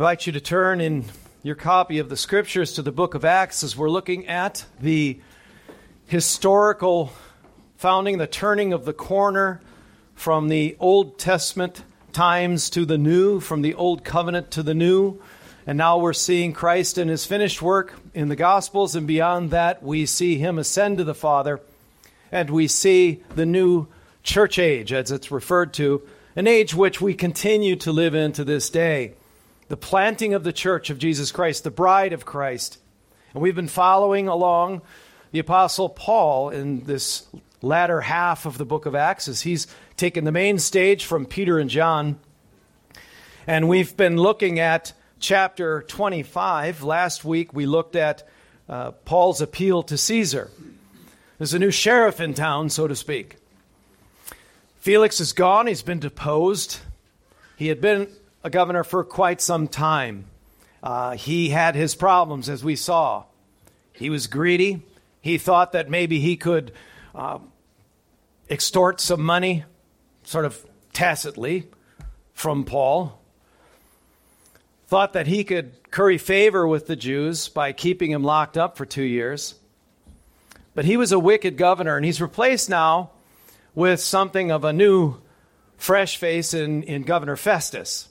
invite you to turn in your copy of the scriptures to the book of Acts as we're looking at the historical founding, the turning of the corner from the Old Testament times to the new, from the Old Covenant to the new. And now we're seeing Christ in his finished work in the Gospels, and beyond that, we see him ascend to the Father, and we see the new church age, as it's referred to, an age which we continue to live in to this day. The planting of the church of Jesus Christ, the bride of Christ. And we've been following along the Apostle Paul in this latter half of the book of Acts as he's taken the main stage from Peter and John. And we've been looking at chapter 25. Last week we looked at uh, Paul's appeal to Caesar. There's a new sheriff in town, so to speak. Felix is gone, he's been deposed. He had been a governor for quite some time. Uh, he had his problems, as we saw. He was greedy. He thought that maybe he could uh, extort some money, sort of tacitly, from Paul. Thought that he could curry favor with the Jews by keeping him locked up for two years. But he was a wicked governor, and he's replaced now with something of a new, fresh face in, in Governor Festus.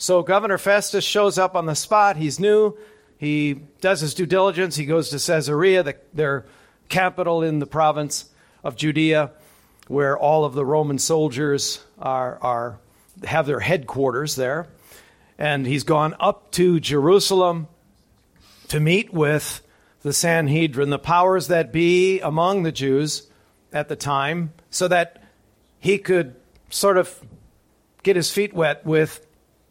So Governor Festus shows up on the spot. He's new. He does his due diligence. He goes to Caesarea, the, their capital in the province of Judea, where all of the Roman soldiers are, are have their headquarters there. And he's gone up to Jerusalem to meet with the Sanhedrin, the powers that be among the Jews at the time so that he could sort of get his feet wet with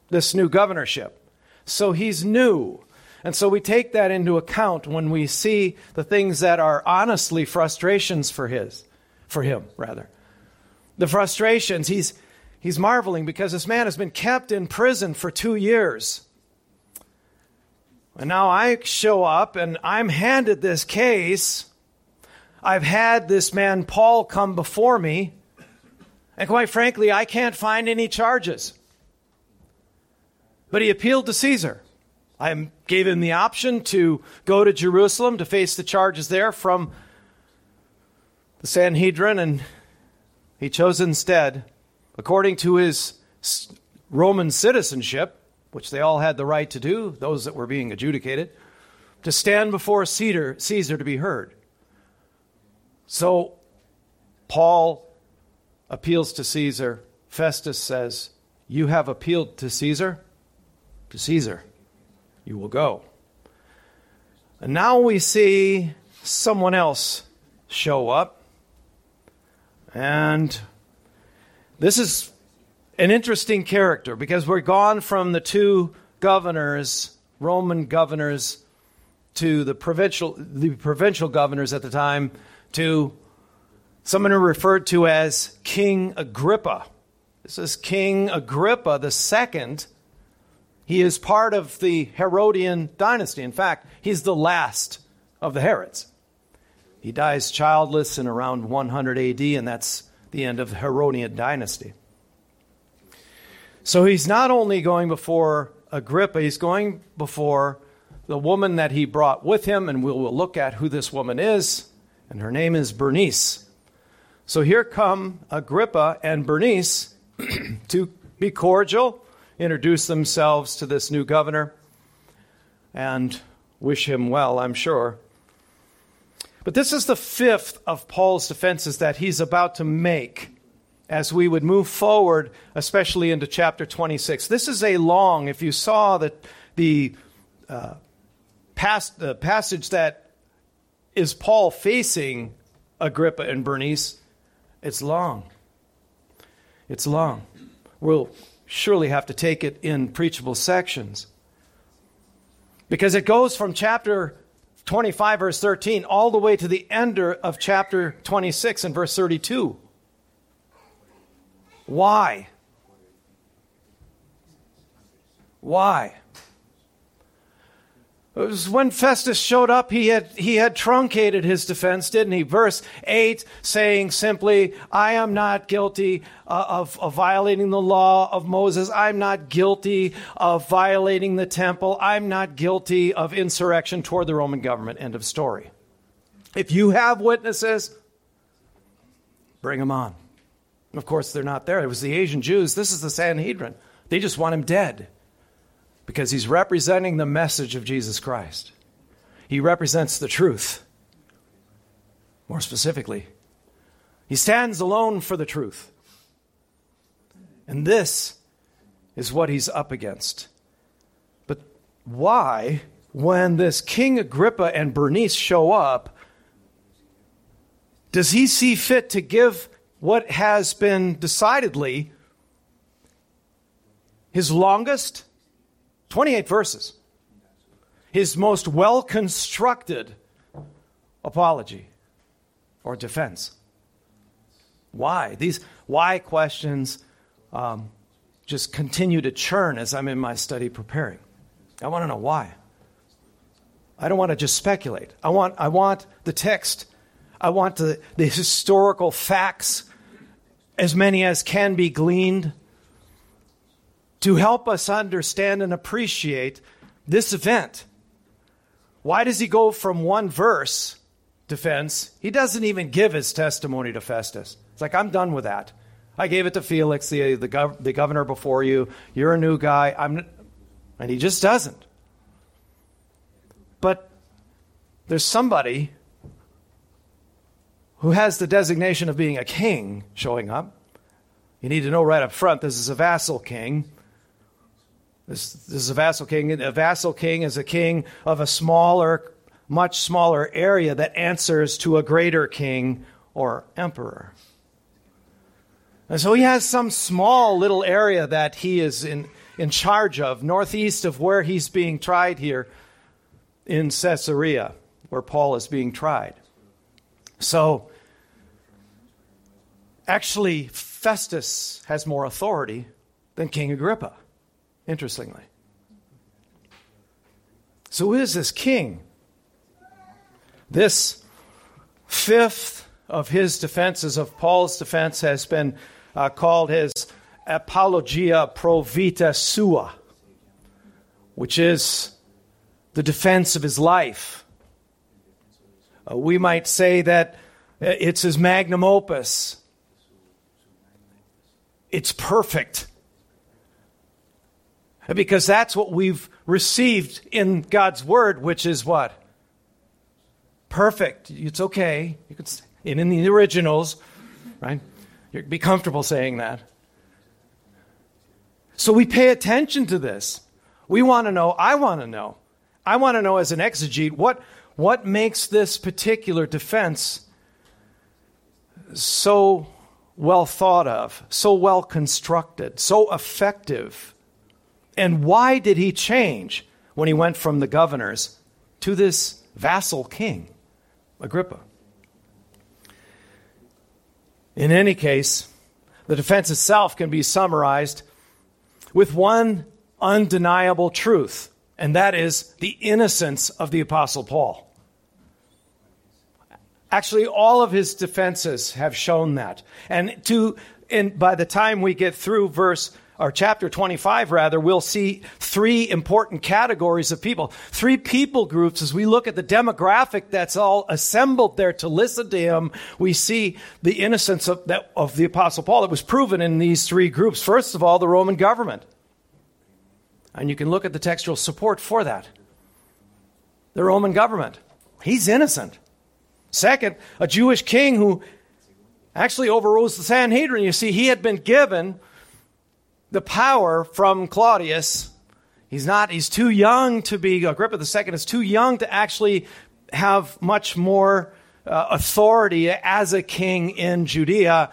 this new governorship. So he's new. And so we take that into account when we see the things that are honestly frustrations for his for him rather. The frustrations he's he's marveling because this man has been kept in prison for 2 years. And now I show up and I'm handed this case I've had this man Paul come before me, and quite frankly, I can't find any charges. But he appealed to Caesar. I gave him the option to go to Jerusalem to face the charges there from the Sanhedrin, and he chose instead, according to his Roman citizenship, which they all had the right to do, those that were being adjudicated, to stand before Caesar, Caesar to be heard. So Paul appeals to Caesar. Festus says, You have appealed to Caesar? To Caesar, you will go. And now we see someone else show up. And this is an interesting character because we're gone from the two governors, Roman governors, to the provincial, the provincial governors at the time to someone who referred to as King Agrippa. This is King Agrippa the second. He is part of the Herodian dynasty. In fact, he's the last of the Herods. He dies childless in around 100 AD, and that's the end of the Herodian dynasty. So he's not only going before Agrippa, he's going before the woman that he brought with him, and we'll, we'll look at who this woman is and her name is Bernice. So here come Agrippa and Bernice to be cordial, introduce themselves to this new governor, and wish him well, I'm sure. But this is the fifth of Paul's defenses that he's about to make as we would move forward, especially into chapter 26. This is a long, if you saw the, the, uh, past, the passage that is Paul facing Agrippa and Bernice? It's long. It's long. We'll surely have to take it in preachable sections. Because it goes from chapter 25, verse 13, all the way to the end of chapter 26 and verse 32. Why? Why? When Festus showed up, he had, he had truncated his defense, didn't he? Verse 8 saying simply, I am not guilty uh, of, of violating the law of Moses. I'm not guilty of violating the temple. I'm not guilty of insurrection toward the Roman government. End of story. If you have witnesses, bring them on. Of course, they're not there. It was the Asian Jews. This is the Sanhedrin. They just want him dead because he's representing the message of Jesus Christ. He represents the truth. More specifically, he stands alone for the truth. And this is what he's up against. But why, when this King Agrippa and Bernice show up, does he see fit to give what has been decidedly his longest 28 verses, his most well constructed apology or defense. Why? These why questions um, just continue to churn as I'm in my study preparing. I want to know why. I don't want to just speculate. I want, I want the text. I want the, the historical facts, as many as can be gleaned to help us understand and appreciate this event. Why does he go from one verse defense? He doesn't even give his testimony to Festus. It's like, I'm done with that. I gave it to Felix, the, the, gov- the governor before you. You're a new guy. I'm, and he just doesn't. But there's somebody who has the designation of being a king showing up. You need to know right up front this is a vassal king. This, this is a vassal king. A vassal king is a king of a smaller, much smaller area that answers to a greater king or emperor. And so he has some small little area that he is in, in charge of, northeast of where he's being tried here in Caesarea, where Paul is being tried. So, actually, Festus has more authority than King Agrippa interestingly. So, who is this king? This fifth of his defenses, of Paul's defense, has been uh, called his apologia pro vita sua, which is the defense of his life. Uh, we might say that it's his magnum opus. It's perfect because that's what we've received in God's word, which is what? Perfect. It's okay. You could and in the originals, right? You'd be comfortable saying that. So we pay attention to this. We want to know, I want to know. I want to know as an exegete what what makes this particular defense so well thought of, so well constructed, so effective and why did he change when he went from the governors to this vassal king, Agrippa? In any case, the defense itself can be summarized with one undeniable truth, and that is the innocence of the Apostle Paul. Actually, all of his defenses have shown that. And to and by the time we get through verse or chapter 25 rather, we'll see three important categories of people, three people groups as we look at the demographic that's all assembled there to listen to him. We see the innocence of, that, of the apostle Paul that was proven in these three groups. First of all, the Roman government. And you can look at the textual support for that. The Roman government. He's innocent. Second, a Jewish king who actually overrules the Sanhedrin. You see, he had been given the power from Claudius. He's not, he's too young to be, Agrippa II is too young to actually have much more uh, authority as a king in Judea.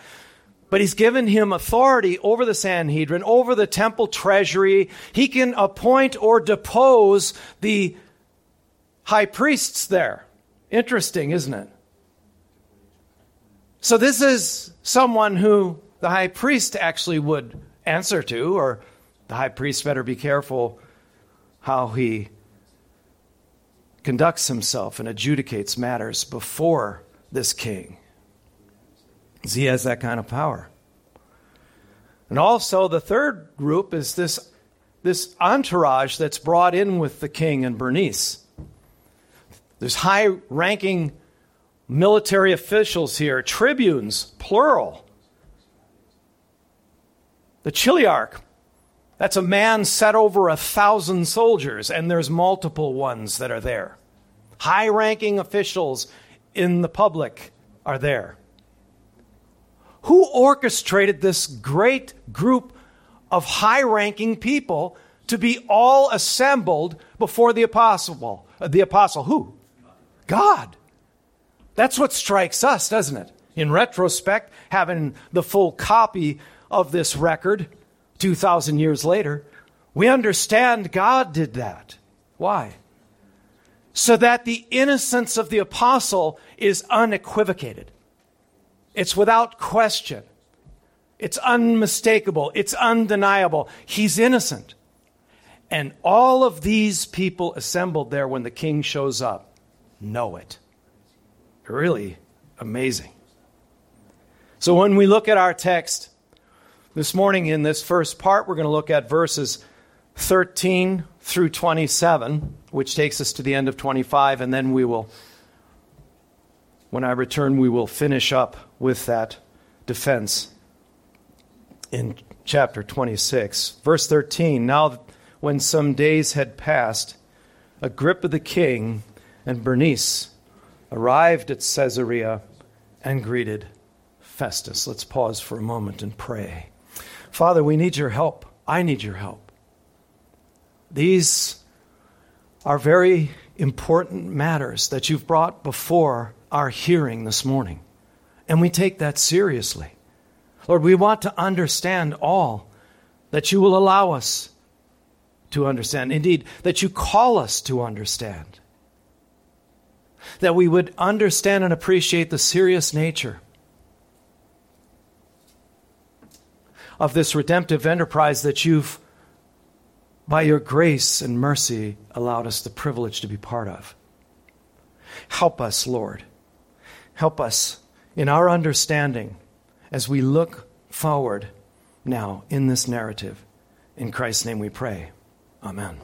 But he's given him authority over the Sanhedrin, over the temple treasury. He can appoint or depose the high priests there. Interesting, isn't it? So, this is someone who the high priest actually would answer to, or the high priest better be careful how he conducts himself and adjudicates matters before this king. He has that kind of power. And also, the third group is this, this entourage that's brought in with the king and Bernice. There's high ranking military officials here, tribunes, plural. The chiliarch, that's a man set over a thousand soldiers, and there's multiple ones that are there. High ranking officials in the public are there. Who orchestrated this great group of high ranking people to be all assembled before the apostle? The apostle, who? God. That's what strikes us, doesn't it? In retrospect, having the full copy of this record 2,000 years later, we understand God did that. Why? So that the innocence of the apostle is unequivocated. It's without question. It's unmistakable. It's undeniable. He's innocent. And all of these people assembled there when the king shows up know it. Really amazing. So when we look at our text, this morning, in this first part, we're going to look at verses 13 through 27, which takes us to the end of 25, and then we will, when I return, we will finish up with that defense in chapter 26. Verse 13 Now, when some days had passed, Agrippa the king and Bernice arrived at Caesarea and greeted Festus. Let's pause for a moment and pray. Father, we need your help. I need your help. These are very important matters that you've brought before our hearing this morning, and we take that seriously. Lord, we want to understand all that you will allow us to understand. Indeed, that you call us to understand. That we would understand and appreciate the serious nature of this redemptive enterprise that you've, by your grace and mercy, allowed us the privilege to be part of. Help us, Lord. Help us in our understanding as we look forward now in this narrative. In Christ's name we pray. Amen.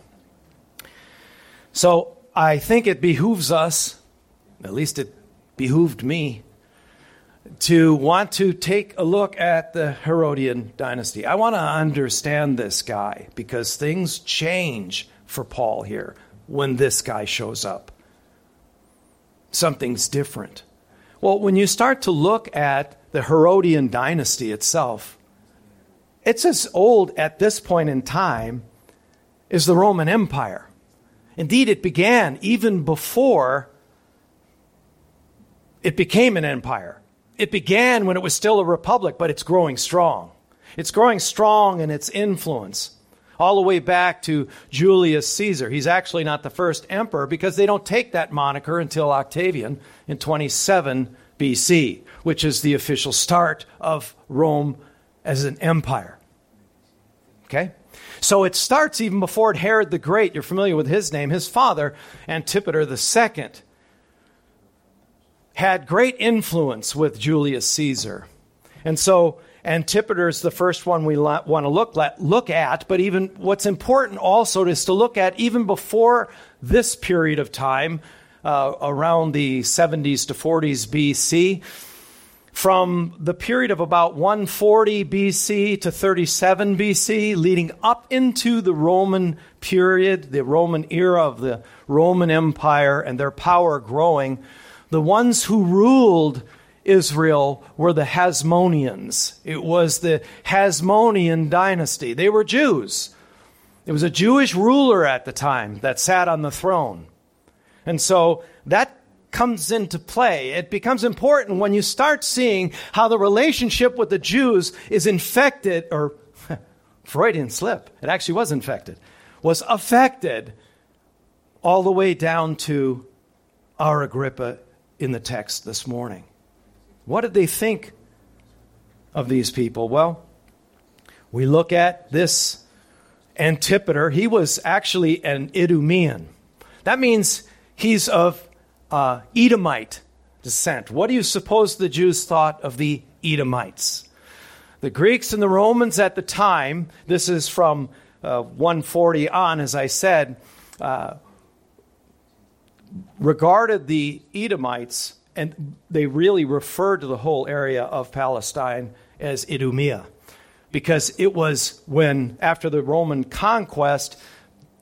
So I think it behooves us, at least it behooved me, to want to take a look at the Herodian dynasty. I want to understand this guy because things change for Paul here when this guy shows up. Something's different. Well, when you start to look at the Herodian dynasty itself, it's as old at this point in time as the Roman Empire. Indeed, it began even before it became an empire. It began when it was still a republic, but it's growing strong. It's growing strong in its influence all the way back to Julius Caesar. He's actually not the first emperor because they don't take that moniker until Octavian in 27 BC, which is the official start of Rome as an empire. Okay? So it starts even before Herod the Great. You're familiar with his name. His father, Antipater II, had great influence with Julius Caesar. And so Antipater is the first one we want to look at, look at, but even what's important also is to look at even before this period of time, uh, around the 70s to 40s BC, from the period of about 140 BC to 37 BC, leading up into the Roman period, the Roman era of the Roman Empire and their power growing the ones who ruled Israel were the Hasmoneans. It was the Hasmonean dynasty. They were Jews. It was a Jewish ruler at the time that sat on the throne. And so that comes into play. It becomes important when you start seeing how the relationship with the Jews is infected, or Freudian slip, it actually was infected, was affected all the way down to our Agrippa in the text this morning. What did they think of these people? Well, we look at this Antipater. He was actually an Idumean. That means he's of uh, Edomite descent. What do you suppose the Jews thought of the Edomites? The Greeks and the Romans at the time, this is from uh, 140 on, as I said, uh, regarded the Edomites, and they really referred to the whole area of Palestine as Idumea, because it was when, after the Roman conquest,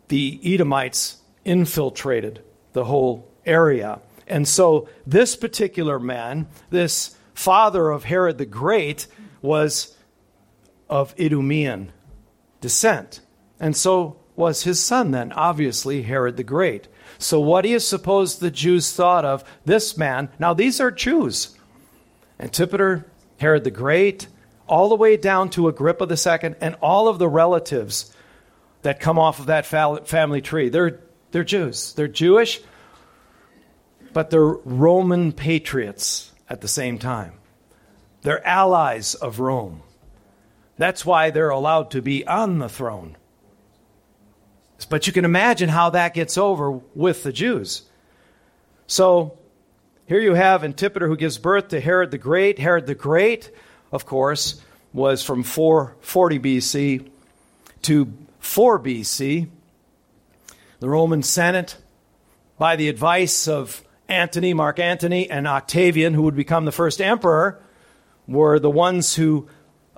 the Edomites infiltrated the whole area. And so this particular man, this father of Herod the Great, was of Idumean descent. And so was his son then, obviously, Herod the Great. So, what do you suppose the Jews thought of this man? Now, these are Jews. Antipater, Herod the Great, all the way down to Agrippa II, and all of the relatives that come off of that family tree. They're, they're Jews. They're Jewish, but they're Roman patriots at the same time. They're allies of Rome. That's why they're allowed to be on the throne. But you can imagine how that gets over with the Jews. So here you have Antipater who gives birth to Herod the Great. Herod the Great, of course, was from 440 BC to 4 BC. The Roman Senate, by the advice of Antony, Mark Antony, and Octavian, who would become the first emperor, were the ones who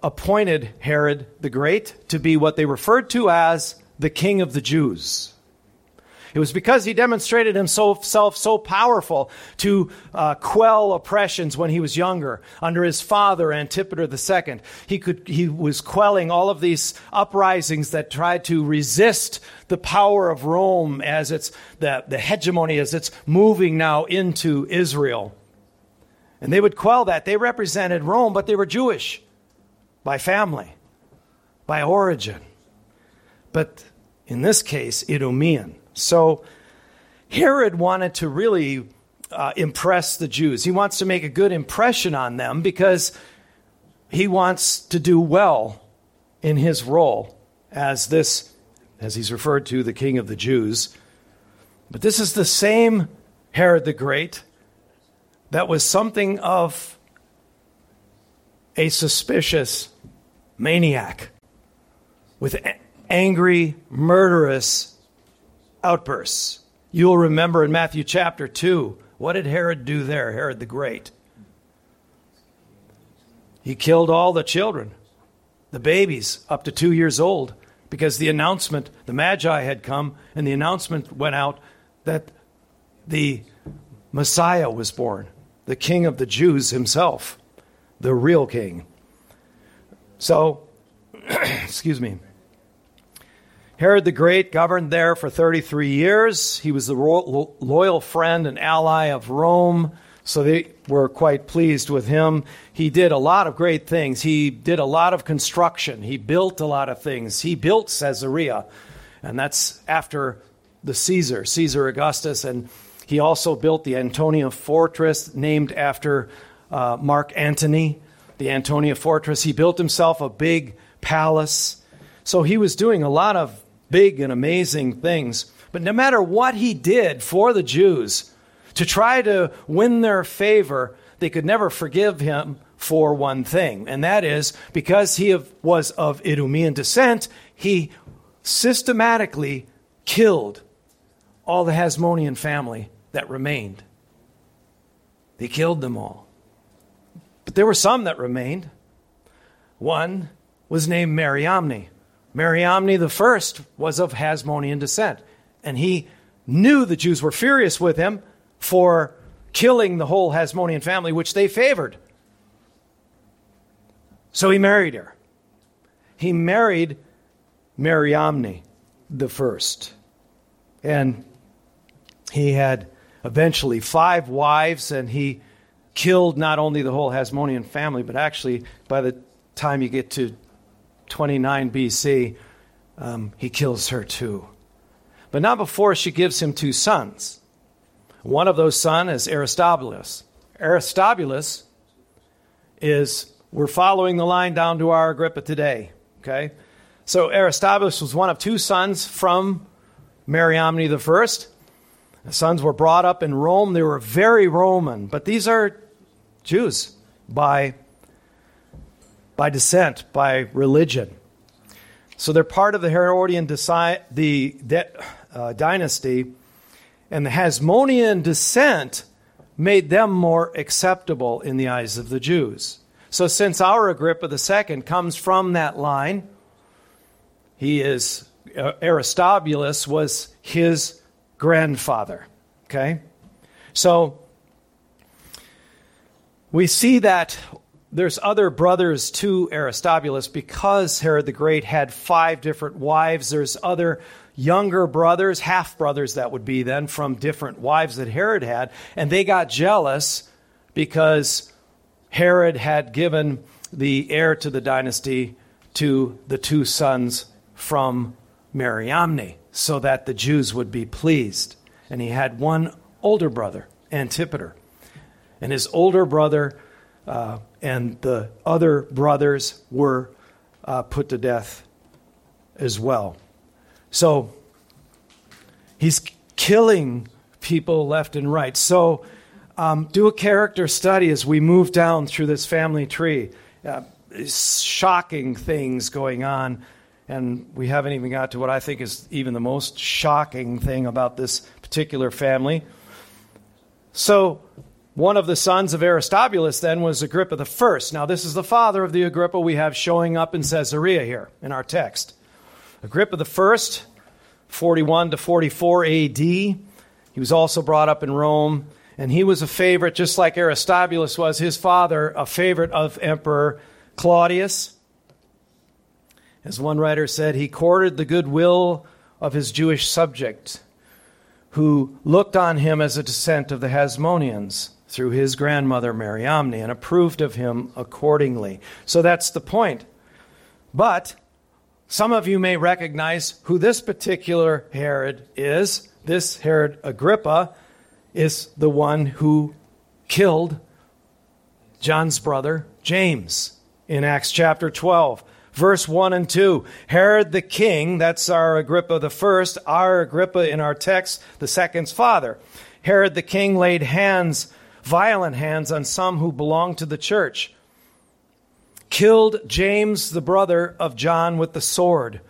appointed Herod the Great to be what they referred to as the King of the Jews. It was because he demonstrated himself so powerful to uh, quell oppressions when he was younger under his father Antipater II. He could he was quelling all of these uprisings that tried to resist the power of Rome as it's the, the hegemony as it's moving now into Israel. And they would quell that. They represented Rome, but they were Jewish by family, by origin. But in this case, Idumean. So Herod wanted to really uh, impress the Jews. He wants to make a good impression on them because he wants to do well in his role as this, as he's referred to, the king of the Jews. But this is the same Herod the Great that was something of a suspicious maniac with angry, murderous outbursts. You'll remember in Matthew chapter 2, what did Herod do there, Herod the Great? He killed all the children, the babies up to two years old, because the announcement, the Magi had come, and the announcement went out that the Messiah was born, the King of the Jews himself, the real King. So, excuse me. Herod the Great governed there for 33 years. He was the loyal friend and ally of Rome, so they were quite pleased with him. He did a lot of great things. He did a lot of construction. He built a lot of things. He built Caesarea, and that's after the Caesar, Caesar Augustus, and he also built the Antonia fortress named after uh, Mark Antony, the Antonia fortress. He built himself a big palace. So he was doing a lot of big and amazing things. But no matter what he did for the Jews to try to win their favor, they could never forgive him for one thing, and that is because he was of Idumean descent, he systematically killed all the Hasmonean family that remained. They killed them all. But there were some that remained. One was named Mariamne. Mariamne the first was of Hasmonean descent, and he knew the Jews were furious with him for killing the whole Hasmonean family, which they favored. So he married her. He married Mariamne the first. And he had eventually five wives, and he killed not only the whole Hasmonean family, but actually, by the time you get to 29 BC, um, he kills her too. But not before she gives him two sons. One of those sons is Aristobulus. Aristobulus is, we're following the line down to our Agrippa today, okay? So Aristobulus was one of two sons from Mariamne the first, The sons were brought up in Rome. They were very Roman, but these are Jews by, by descent, by religion. So they're part of the Herodian deci- the, uh, dynasty, and the Hasmonean descent made them more acceptable in the eyes of the Jews. So since our Agrippa II comes from that line, he is uh, Aristobulus was his grandfather. Okay? So we see that there's other brothers to Aristobulus because Herod the Great had five different wives. There's other younger brothers, half brothers that would be then, from different wives that Herod had. And they got jealous because Herod had given the heir to the dynasty to the two sons from Mariamne so that the Jews would be pleased. And he had one older brother, Antipater. And his older brother uh, and the other brothers were uh, put to death as well. So he's killing people left and right. So um, do a character study as we move down through this family tree. Uh, shocking things going on. And we haven't even got to what I think is even the most shocking thing about this particular family. So, one of the sons of Aristobulus then was Agrippa the first. Now, this is the father of the Agrippa we have showing up in Caesarea here in our text. Agrippa the first, 41 to 44 AD. He was also brought up in Rome, and he was a favorite, just like Aristobulus was, his father, a favorite of Emperor Claudius. As one writer said, he courted the goodwill of his Jewish subject, who looked on him as a descent of the Hasmoneans through his grandmother Mary Mariamne and approved of him accordingly. So that's the point. But some of you may recognize who this particular Herod is. This Herod Agrippa is the one who killed John's brother James in Acts chapter 12 verse 1 and 2. Herod the king, that's our Agrippa the first, our Agrippa in our text, the second's father. Herod the king laid hands, violent hands, on some who belonged to the church. Killed James, the brother of John, with the sword.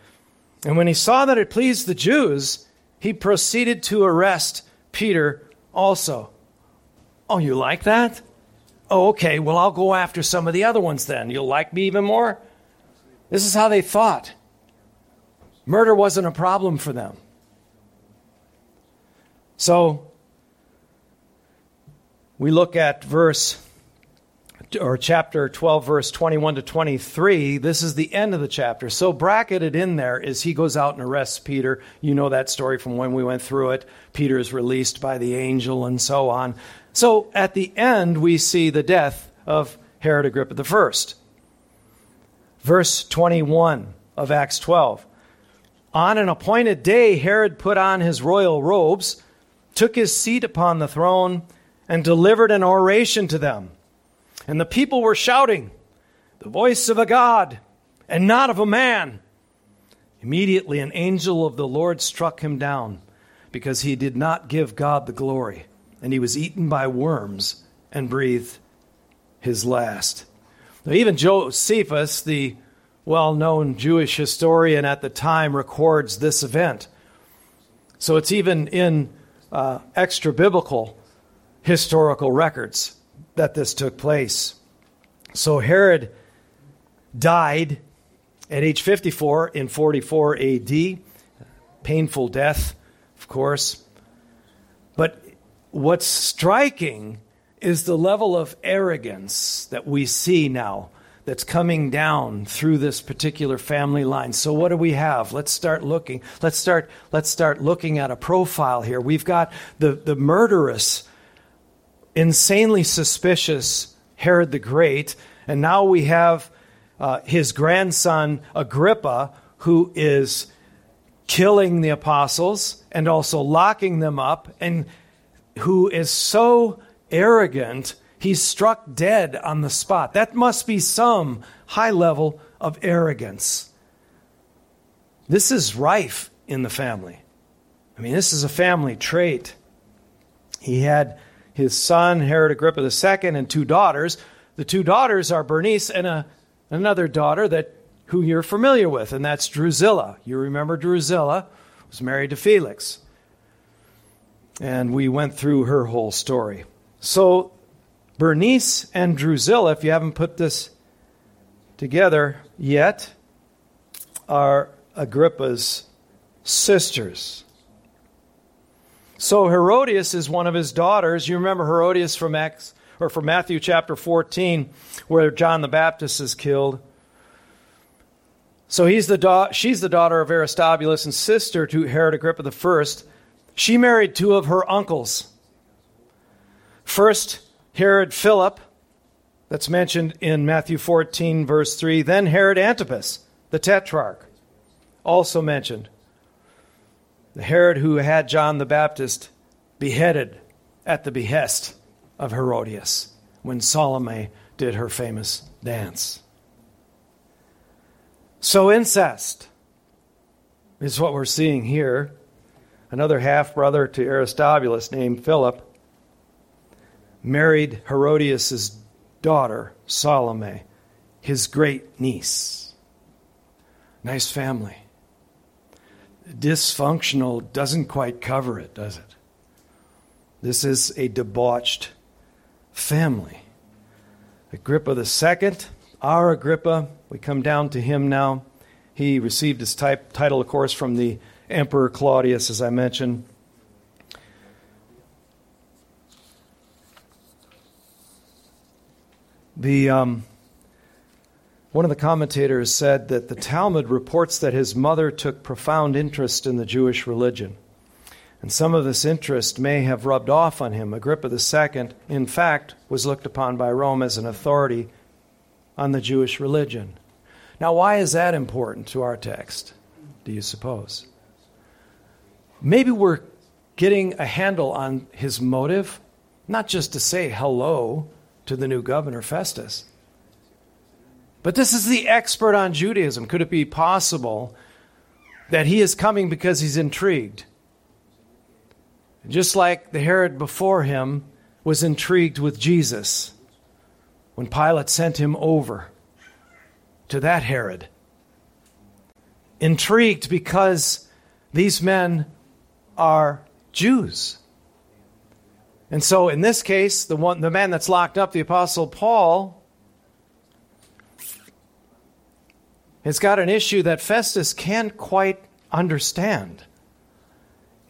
And when he saw that it pleased the Jews, he proceeded to arrest Peter also. Oh, you like that? Oh, okay. Well, I'll go after some of the other ones then. You'll like me even more? This is how they thought. Murder wasn't a problem for them. So, we look at verse or chapter 12 verse 21 to 23 this is the end of the chapter. So bracketed in there is he goes out and arrests peter. You know that story from when we went through it. Peter is released by the angel and so on. So at the end we see the death of herod agrippa the first. Verse 21 of Acts 12. On an appointed day, Herod put on his royal robes, took his seat upon the throne, and delivered an oration to them. And the people were shouting, The voice of a God, and not of a man. Immediately, an angel of the Lord struck him down, because he did not give God the glory, and he was eaten by worms and breathed his last. Now, even Josephus, the well known Jewish historian at the time, records this event. So it's even in uh, extra biblical historical records that this took place. So Herod died at age 54 in 44 AD. Painful death, of course. But what's striking is the level of arrogance that we see now that's coming down through this particular family line. So what do we have? Let's start looking. Let's start let's start looking at a profile here. We've got the the murderous insanely suspicious Herod the Great, and now we have uh, his grandson Agrippa who is killing the apostles and also locking them up and who is so arrogant, he's struck dead on the spot. That must be some high level of arrogance. This is rife in the family. I mean, this is a family trait. He had his son, Herod Agrippa II, and two daughters. The two daughters are Bernice and a, another daughter that who you're familiar with, and that's Drusilla. You remember Drusilla was married to Felix. And we went through her whole story. So Bernice and Drusilla, if you haven't put this together yet, are Agrippa's sisters. So Herodias is one of his daughters. You remember Herodias from Acts or from Matthew chapter 14 where John the Baptist is killed. So he's the da- she's the daughter of Aristobulus and sister to Herod Agrippa I. She married two of her uncles. First, Herod Philip, that's mentioned in Matthew 14, verse 3. Then Herod Antipas, the tetrarch, also mentioned the Herod who had John the Baptist beheaded at the behest of Herodias when Salome did her famous dance. So, incest is what we're seeing here. Another half brother to Aristobulus named Philip married Herodias' daughter, Salome, his great niece. Nice family dysfunctional doesn't quite cover it, does it? This is a debauched family. Agrippa II, our Agrippa, we come down to him now. He received his type, title, of course, from the Emperor Claudius, as I mentioned. The um, one of the commentators said that the Talmud reports that his mother took profound interest in the Jewish religion. And some of this interest may have rubbed off on him. Agrippa II, in fact, was looked upon by Rome as an authority on the Jewish religion. Now, why is that important to our text, do you suppose? Maybe we're getting a handle on his motive, not just to say hello to the new governor, Festus but this is the expert on Judaism. Could it be possible that he is coming because he's intrigued? Just like the Herod before him was intrigued with Jesus when Pilate sent him over to that Herod. Intrigued because these men are Jews. And so in this case, the one the man that's locked up, the apostle Paul, has got an issue that Festus can't quite understand.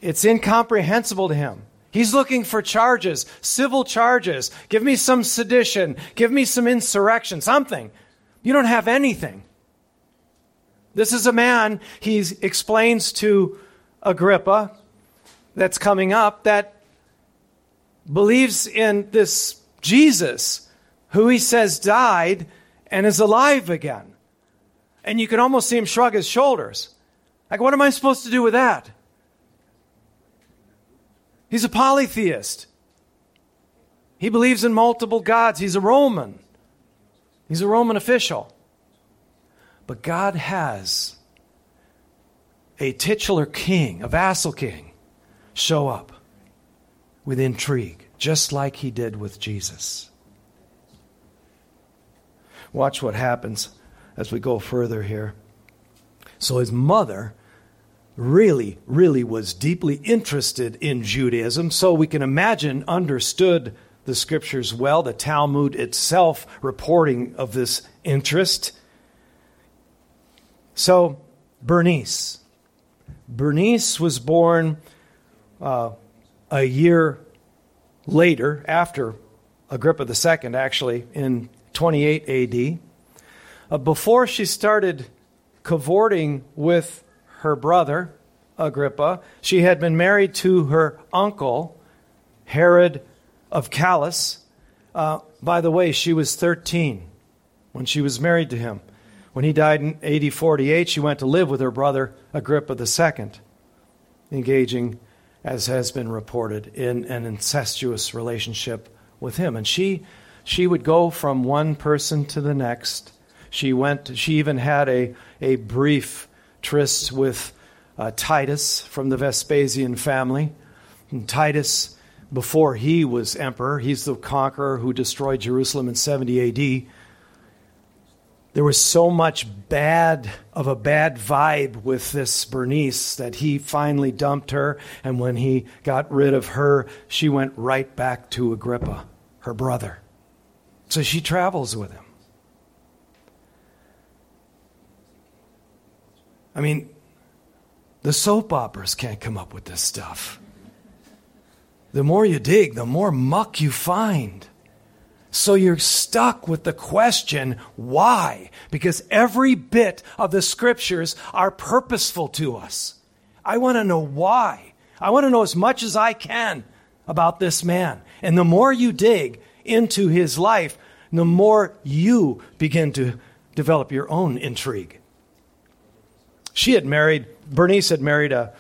It's incomprehensible to him. He's looking for charges, civil charges. Give me some sedition. Give me some insurrection, something. You don't have anything. This is a man, he explains to Agrippa, that's coming up, that believes in this Jesus, who he says died and is alive again. And you can almost see him shrug his shoulders. Like, what am I supposed to do with that? He's a polytheist. He believes in multiple gods. He's a Roman. He's a Roman official. But God has a titular king, a vassal king, show up with intrigue, just like he did with Jesus. Watch what happens as we go further here. So his mother really, really was deeply interested in Judaism, so we can imagine understood the scriptures well, the Talmud itself reporting of this interest. So, Bernice. Bernice was born uh, a year later, after Agrippa II, actually, in 28 AD. Uh, before she started cavorting with her brother, Agrippa, she had been married to her uncle, Herod of Chalcis. Uh, by the way, she was 13 when she was married to him. When he died in AD 48, she went to live with her brother, Agrippa II, engaging, as has been reported, in an incestuous relationship with him. And she, she would go from one person to the next she went. She even had a a brief tryst with uh, Titus from the Vespasian family. And Titus before he was emperor. He's the conqueror who destroyed Jerusalem in 70 AD. There was so much bad of a bad vibe with this Bernice that he finally dumped her. And when he got rid of her, she went right back to Agrippa, her brother. So she travels with him. I mean, the soap operas can't come up with this stuff. The more you dig, the more muck you find. So you're stuck with the question, why? Because every bit of the scriptures are purposeful to us. I want to know why. I want to know as much as I can about this man. And the more you dig into his life, the more you begin to develop your own intrigue. She had married, Bernice had married a,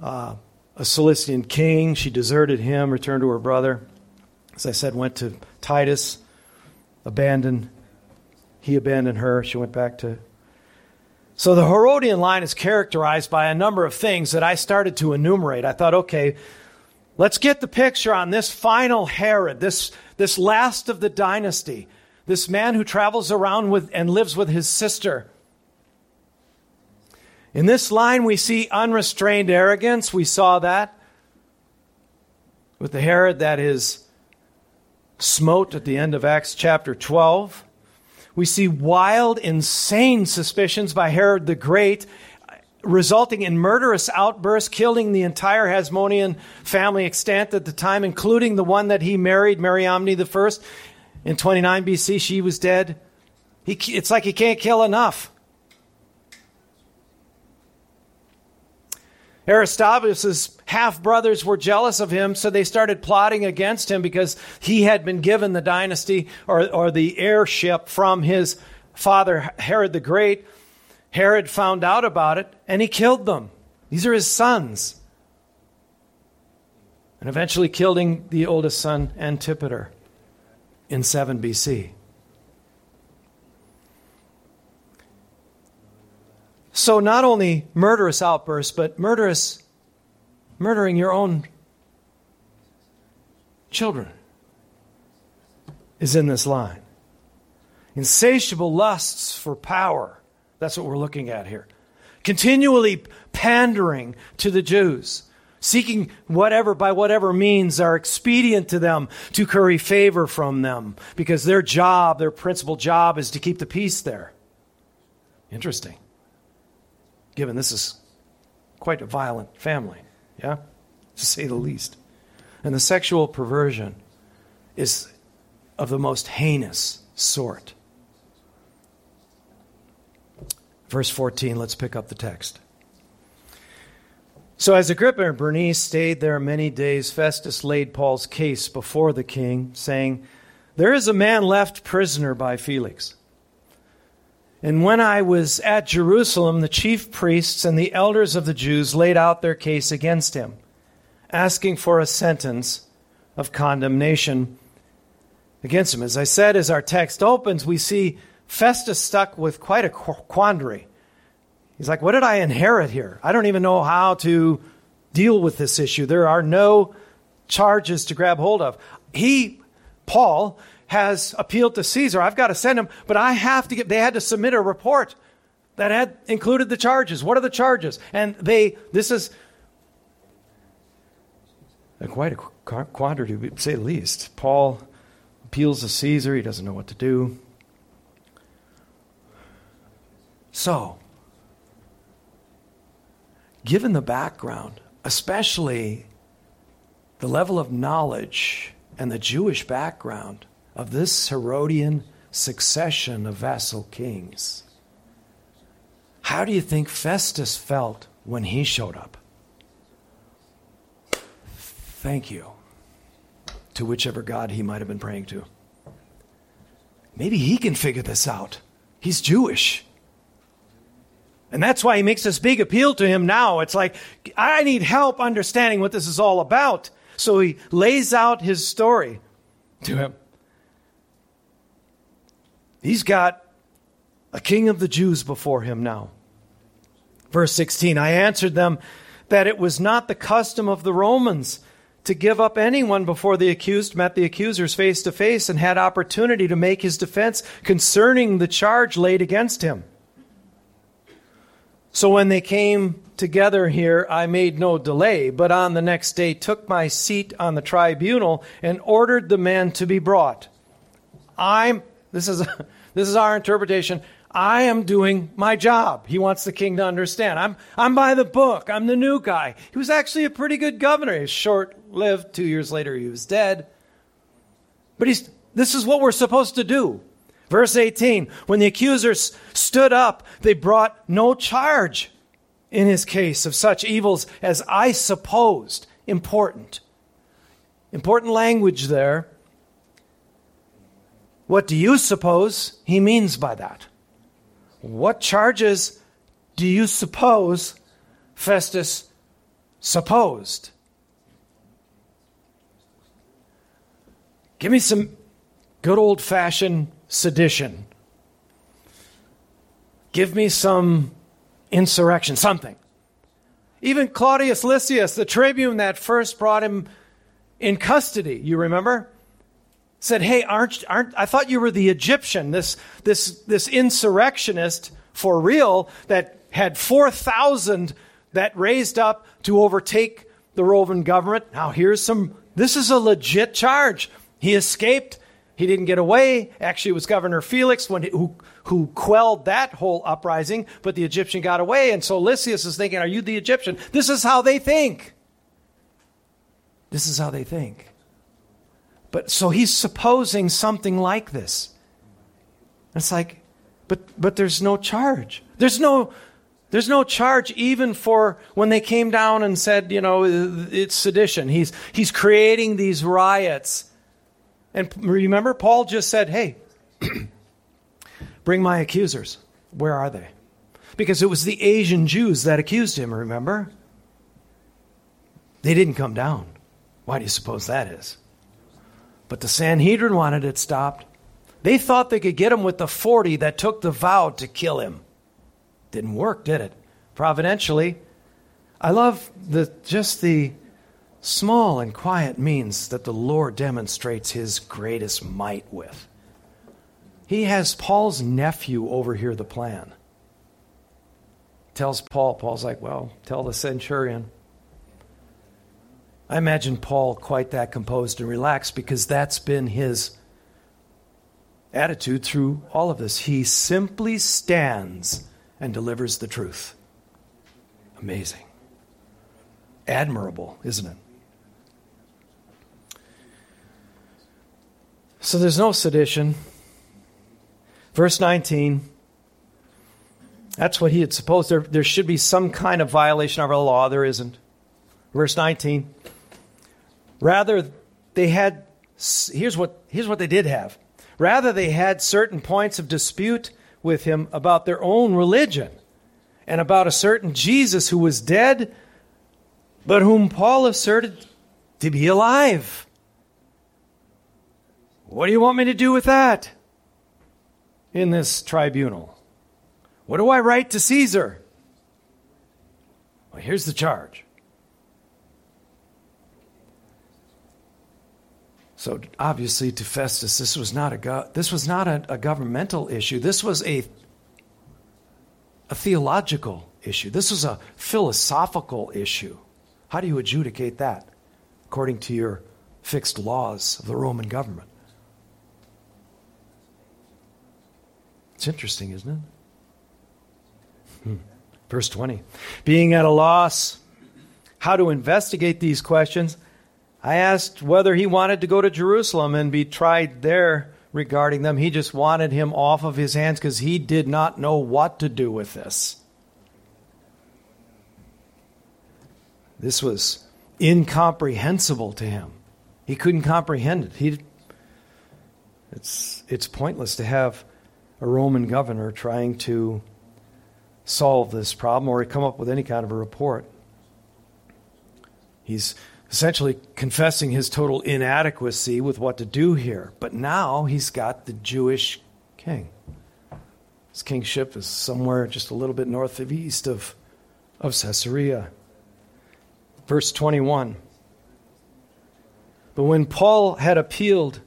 uh, a Cilician king. She deserted him, returned to her brother. As I said, went to Titus, abandoned, he abandoned her. She went back to. So the Herodian line is characterized by a number of things that I started to enumerate. I thought, okay, let's get the picture on this final Herod, this, this last of the dynasty, this man who travels around with and lives with his sister. In this line, we see unrestrained arrogance. We saw that with the Herod that is smote at the end of Acts chapter 12. We see wild, insane suspicions by Herod the Great, resulting in murderous outbursts, killing the entire Hasmonean family extant at the time, including the one that he married, Mariamne I. In 29 BC, she was dead. He, it's like he can't kill enough. Aristobulus' half brothers were jealous of him, so they started plotting against him because he had been given the dynasty or, or the heirship from his father, Herod the Great. Herod found out about it and he killed them. These are his sons. And eventually killing the oldest son, Antipater, in 7 BC. So not only murderous outbursts, but murderous, murdering your own children is in this line. Insatiable lusts for power. That's what we're looking at here. Continually pandering to the Jews, seeking whatever, by whatever means are expedient to them to curry favor from them, because their job, their principal job, is to keep the peace there. Interesting given this is quite a violent family, yeah? To say the least. And the sexual perversion is of the most heinous sort. Verse 14, let's pick up the text. So, as Agrippa and Bernice stayed there many days, Festus laid Paul's case before the king, saying, There is a man left prisoner by Felix and when I was at Jerusalem, the chief priests and the elders of the Jews laid out their case against him, asking for a sentence of condemnation against him. As I said, as our text opens, we see Festus stuck with quite a quandary. He's like, What did I inherit here? I don't even know how to deal with this issue. There are no charges to grab hold of. He, Paul, has appealed to Caesar. I've got to send him, but I have to get, they had to submit a report that had included the charges. What are the charges? And they, this is quite a quandary, to say the least. Paul appeals to Caesar. He doesn't know what to do. So, given the background, especially the level of knowledge and the Jewish background, of this Herodian succession of vassal kings. How do you think Festus felt when he showed up? Thank you to whichever God he might have been praying to. Maybe he can figure this out. He's Jewish. And that's why he makes this big appeal to him now. It's like, I need help understanding what this is all about. So he lays out his story to him. He's got a king of the Jews before him now. Verse 16 I answered them that it was not the custom of the Romans to give up anyone before the accused met the accusers face to face and had opportunity to make his defense concerning the charge laid against him. So when they came together here, I made no delay, but on the next day took my seat on the tribunal and ordered the men to be brought. I'm this is this is our interpretation. I am doing my job. He wants the king to understand. I'm, I'm by the book. I'm the new guy. He was actually a pretty good governor. He's short lived. Two years later, he was dead. But he's, this is what we're supposed to do. Verse 18 When the accusers stood up, they brought no charge in his case of such evils as I supposed. Important. Important language there. What do you suppose he means by that? What charges do you suppose Festus supposed? Give me some good old fashioned sedition. Give me some insurrection, something. Even Claudius Lysias, the tribune that first brought him in custody, you remember? Said, "Hey, aren't, aren't I thought you were the Egyptian, this this this insurrectionist for real that had 4,000 that raised up to overtake the Roman government. Now here's some this is a legit charge. He escaped. He didn't get away. Actually, it was Governor Felix when, who, who quelled that whole uprising, but the Egyptian got away. And so Lysias is thinking, Are you the Egyptian? This is how they think. This is how they think. But so he's supposing something like this. It's like, but but there's no charge. There's no there's no charge even for when they came down and said, you know, it's sedition. He's he's creating these riots. And remember, Paul just said, hey, bring my accusers. Where are they? Because it was the Asian Jews that accused him, remember? They didn't come down. Why do you suppose that is? But the Sanhedrin wanted it stopped. They thought they could get him with the 40 that took the vow to kill him. Didn't work, did it? Providentially, I love the just the small and quiet means that the Lord demonstrates his greatest might with. He has Paul's nephew overhear the plan. Tells Paul, Paul's like, well, tell the centurion. I imagine Paul quite that composed and relaxed because that's been his attitude through all of this. He simply stands and delivers the truth. Amazing. Admirable, isn't it? So there's no sedition. Verse 19. That's what he had supposed. There, there should be some kind of violation of our law. There isn't. Verse 19. Rather, they had, here's what, here's what they did have. Rather, they had certain points of dispute with him about their own religion and about a certain Jesus who was dead, but whom Paul asserted to be alive. What do you want me to do with that in this tribunal? What do I write to Caesar? Well, here's the charge So obviously, to Festus, this was not a go- this was not a, a governmental issue. This was a a theological issue. This was a philosophical issue. How do you adjudicate that according to your fixed laws of the Roman government? It's interesting, isn't it? Hmm. Verse 20. Being at a loss how to investigate these questions, I asked whether he wanted to go to Jerusalem and be tried there regarding them. He just wanted him off of his hands because he did not know what to do with this. This was incomprehensible to him. He couldn't comprehend it. He, it's, it's pointless to have a Roman governor trying to solve this problem or come up with any kind of a report. He's essentially confessing his total inadequacy with what to do here. But now he's got the Jewish king. His kingship is somewhere just a little bit north of east of, of Caesarea. Verse 21. But when Paul had appealed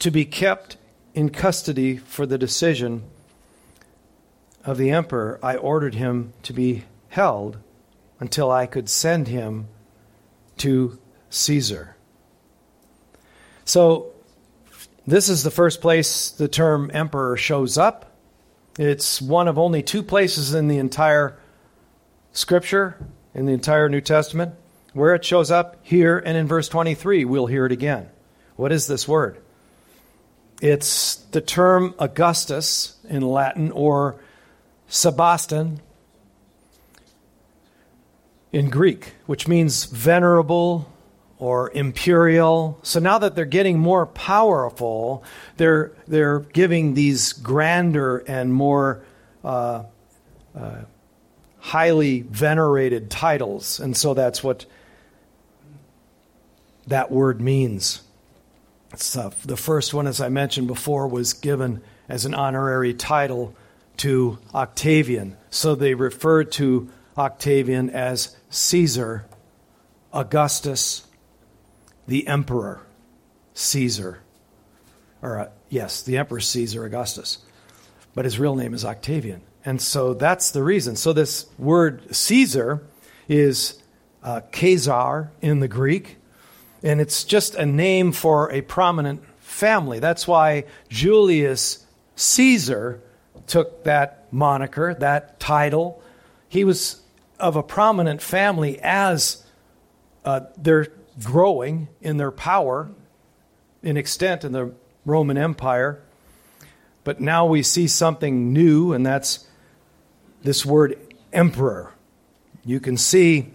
to be kept in custody for the decision of the emperor, I ordered him to be held until I could send him to Caesar. So, this is the first place the term emperor shows up. It's one of only two places in the entire scripture, in the entire New Testament, where it shows up here and in verse 23. We'll hear it again. What is this word? It's the term Augustus in Latin or Sebastin in Greek, which means venerable or imperial. So now that they're getting more powerful, they're, they're giving these grander and more uh, uh, highly venerated titles. And so that's what that word means. Uh, the first one, as I mentioned before, was given as an honorary title to Octavian. So they refer to Octavian as Caesar, Augustus, the emperor, Caesar. Or, uh, yes, the emperor Caesar Augustus. But his real name is Octavian. And so that's the reason. So this word Caesar is uh, Caesar in the Greek, and it's just a name for a prominent family. That's why Julius Caesar took that moniker, that title. He was of a prominent family as uh, they're growing in their power, in extent in the Roman Empire. But now we see something new, and that's this word emperor. You can see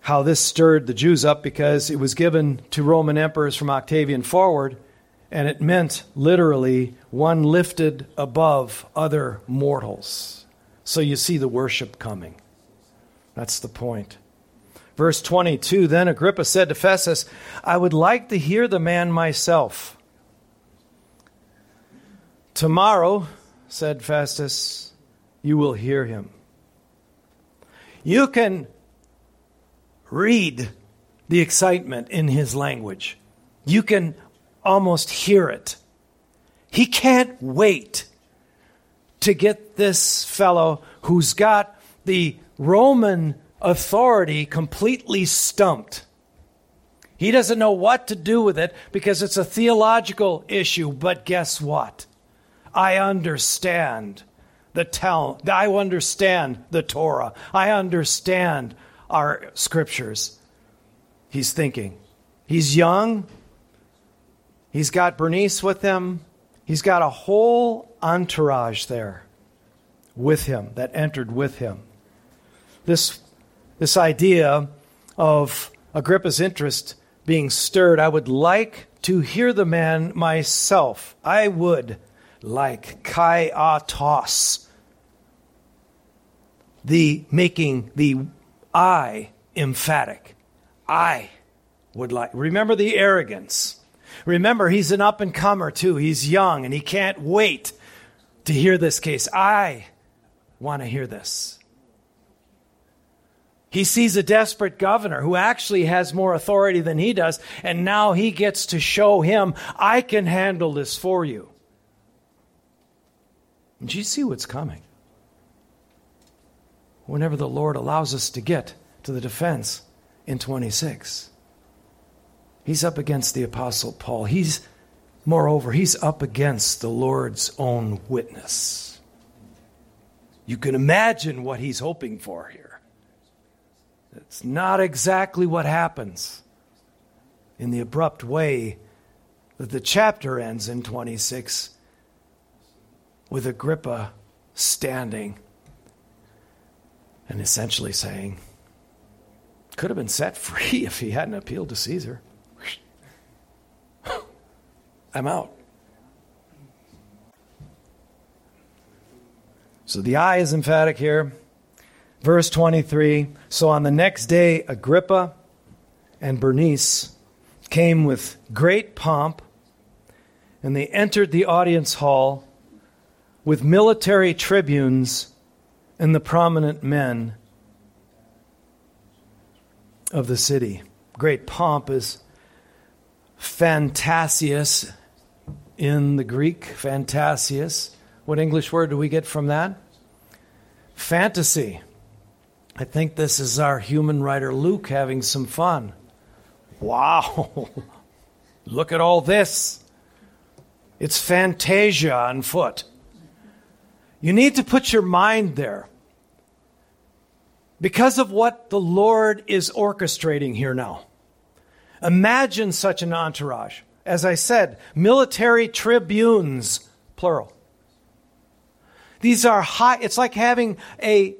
how this stirred the Jews up because it was given to Roman emperors from Octavian forward, and it meant literally one lifted above other mortals. So you see the worship coming. That's the point. Verse 22 Then Agrippa said to Festus, I would like to hear the man myself. Tomorrow, said Festus, you will hear him. You can read the excitement in his language. You can almost hear it. He can't wait to get this fellow who's got the Roman authority completely stumped. He doesn't know what to do with it because it's a theological issue. But guess what? I understand the tell. I understand the Torah. I understand our scriptures. He's thinking. He's young. He's got Bernice with him. He's got a whole entourage there with him that entered with him. This, this idea of Agrippa's interest being stirred, I would like to hear the man myself. I would like kai autos, the making the I emphatic. I would like. Remember the arrogance. Remember, he's an up and comer too. He's young and he can't wait to hear this case. I want to hear this. He sees a desperate governor who actually has more authority than he does, and now he gets to show him, I can handle this for you. Do you see what's coming? Whenever the Lord allows us to get to the defense in 26. He's up against the Apostle Paul. He's, moreover, he's up against the Lord's own witness. You can imagine what he's hoping for here. It's not exactly what happens in the abrupt way that the chapter ends in 26 with Agrippa standing and essentially saying, could have been set free if he hadn't appealed to Caesar. I'm out. So the I is emphatic here. Verse 23 So on the next day, Agrippa and Bernice came with great pomp, and they entered the audience hall with military tribunes and the prominent men of the city. Great pomp is fantasius in the Greek, fantasius. What English word do we get from that? Fantasy. I think this is our human writer Luke having some fun. Wow, look at all this. It's fantasia on foot. You need to put your mind there because of what the Lord is orchestrating here now. Imagine such an entourage. As I said, military tribunes, plural. These are high, it's like having a,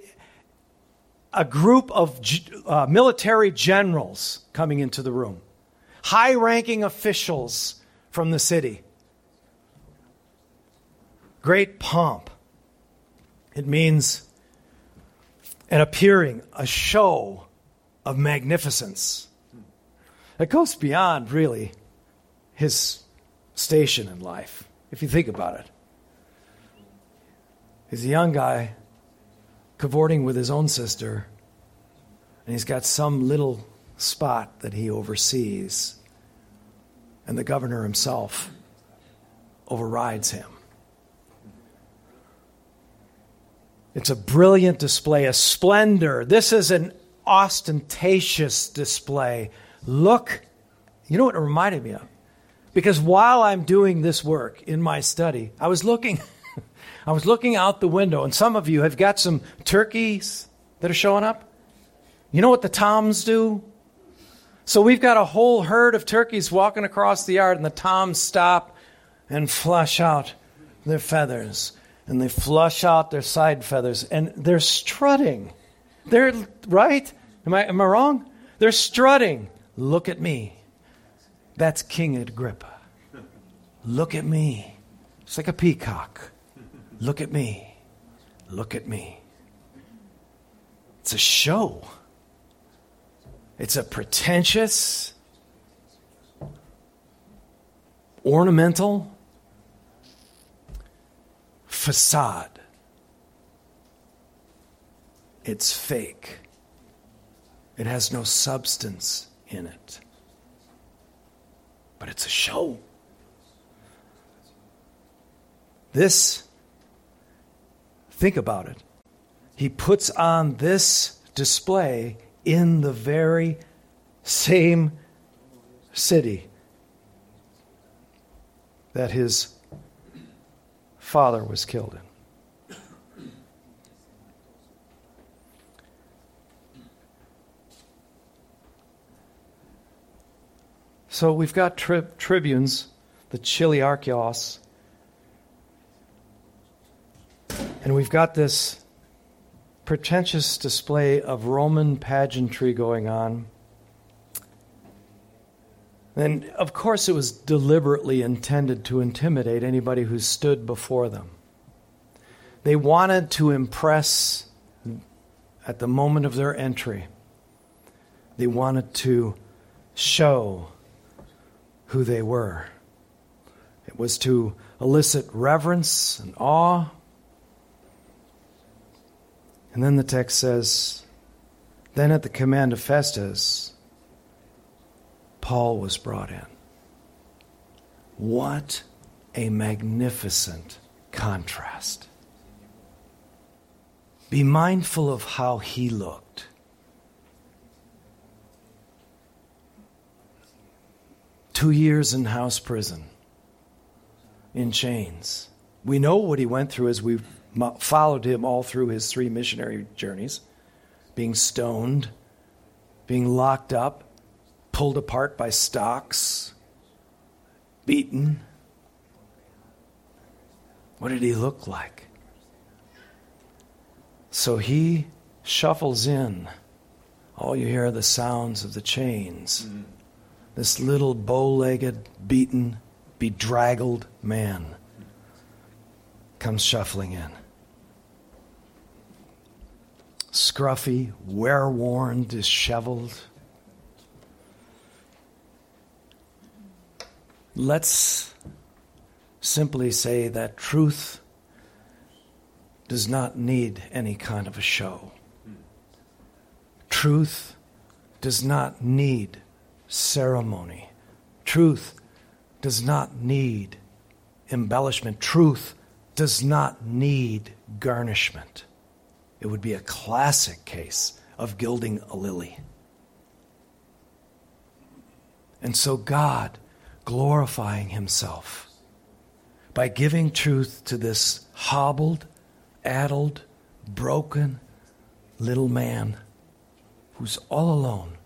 a group of uh, military generals coming into the room, high ranking officials from the city. Great pomp. It means an appearing, a show of magnificence. It goes beyond, really, his station in life, if you think about it. He's a young guy cavorting with his own sister, and he's got some little spot that he oversees, and the governor himself overrides him. It's a brilliant display, a splendor. This is an ostentatious display. Look, you know what it reminded me of? Because while I'm doing this work in my study, I was looking I was looking out the window and some of you have got some turkeys that are showing up. You know what the toms do? So we've got a whole herd of turkeys walking across the yard and the toms stop and flush out their feathers and they flush out their side feathers and they're strutting. They're right? Am I, am I wrong? They're strutting. Look at me. That's King Agrippa. Look at me. It's like a peacock. Look at me. Look at me. It's a show. It's a pretentious, ornamental, facade. It's fake. It has no substance in it. But it's a show. This, think about it. He puts on this display in the very same city that his father was killed in. So we've got tri- tribunes, the chiliarchios, and we've got this pretentious display of Roman pageantry going on. And of course, it was deliberately intended to intimidate anybody who stood before them. They wanted to impress at the moment of their entry, they wanted to show who they were. It was to elicit reverence and awe. And then the text says, Then at the command of Festus, Paul was brought in. What a magnificent contrast. Be mindful of how he looked. Two years in house prison, in chains. We know what he went through as we followed him all through his three missionary journeys being stoned, being locked up, pulled apart by stocks, beaten. What did he look like? So he shuffles in. All you hear are the sounds of the chains. Mm-hmm. This little bow legged, beaten, bedraggled man comes shuffling in. Scruffy, wear worn, disheveled. Let's simply say that truth does not need any kind of a show. Truth does not need ceremony. Truth does not need embellishment. Truth does not need garnishment. It would be a classic case of gilding a lily. And so God glorifying himself by giving truth to this hobbled, addled, broken little man who's all alone,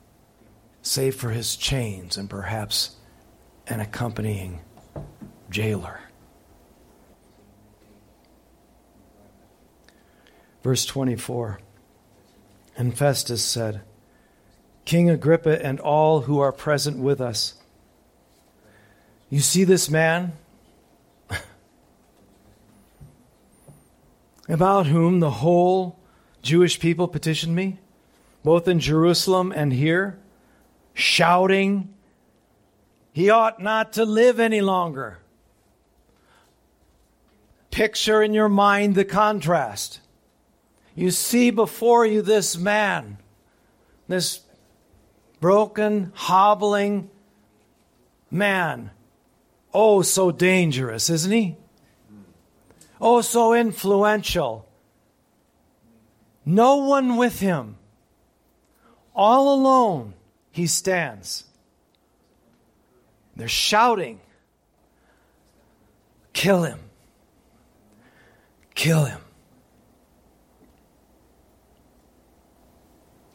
save for his chains and perhaps an accompanying jailer. Verse 24 And Festus said, King Agrippa and all who are present with us, you see this man about whom the whole Jewish people petitioned me, both in Jerusalem and here, shouting, He ought not to live any longer. Picture in your mind the contrast. You see before you this man, this broken, hobbling man. Oh, so dangerous, isn't he? Oh, so influential. No one with him. All alone, he stands. They're shouting, Kill him! Kill him!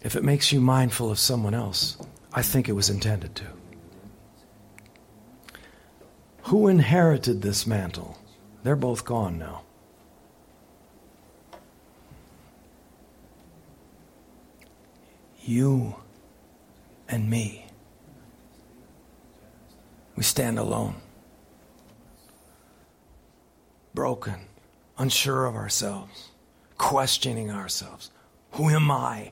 If it makes you mindful of someone else, I think it was intended to. Who inherited this mantle? They're both gone now. You and me. We stand alone, broken, unsure of ourselves, questioning ourselves. Who am I?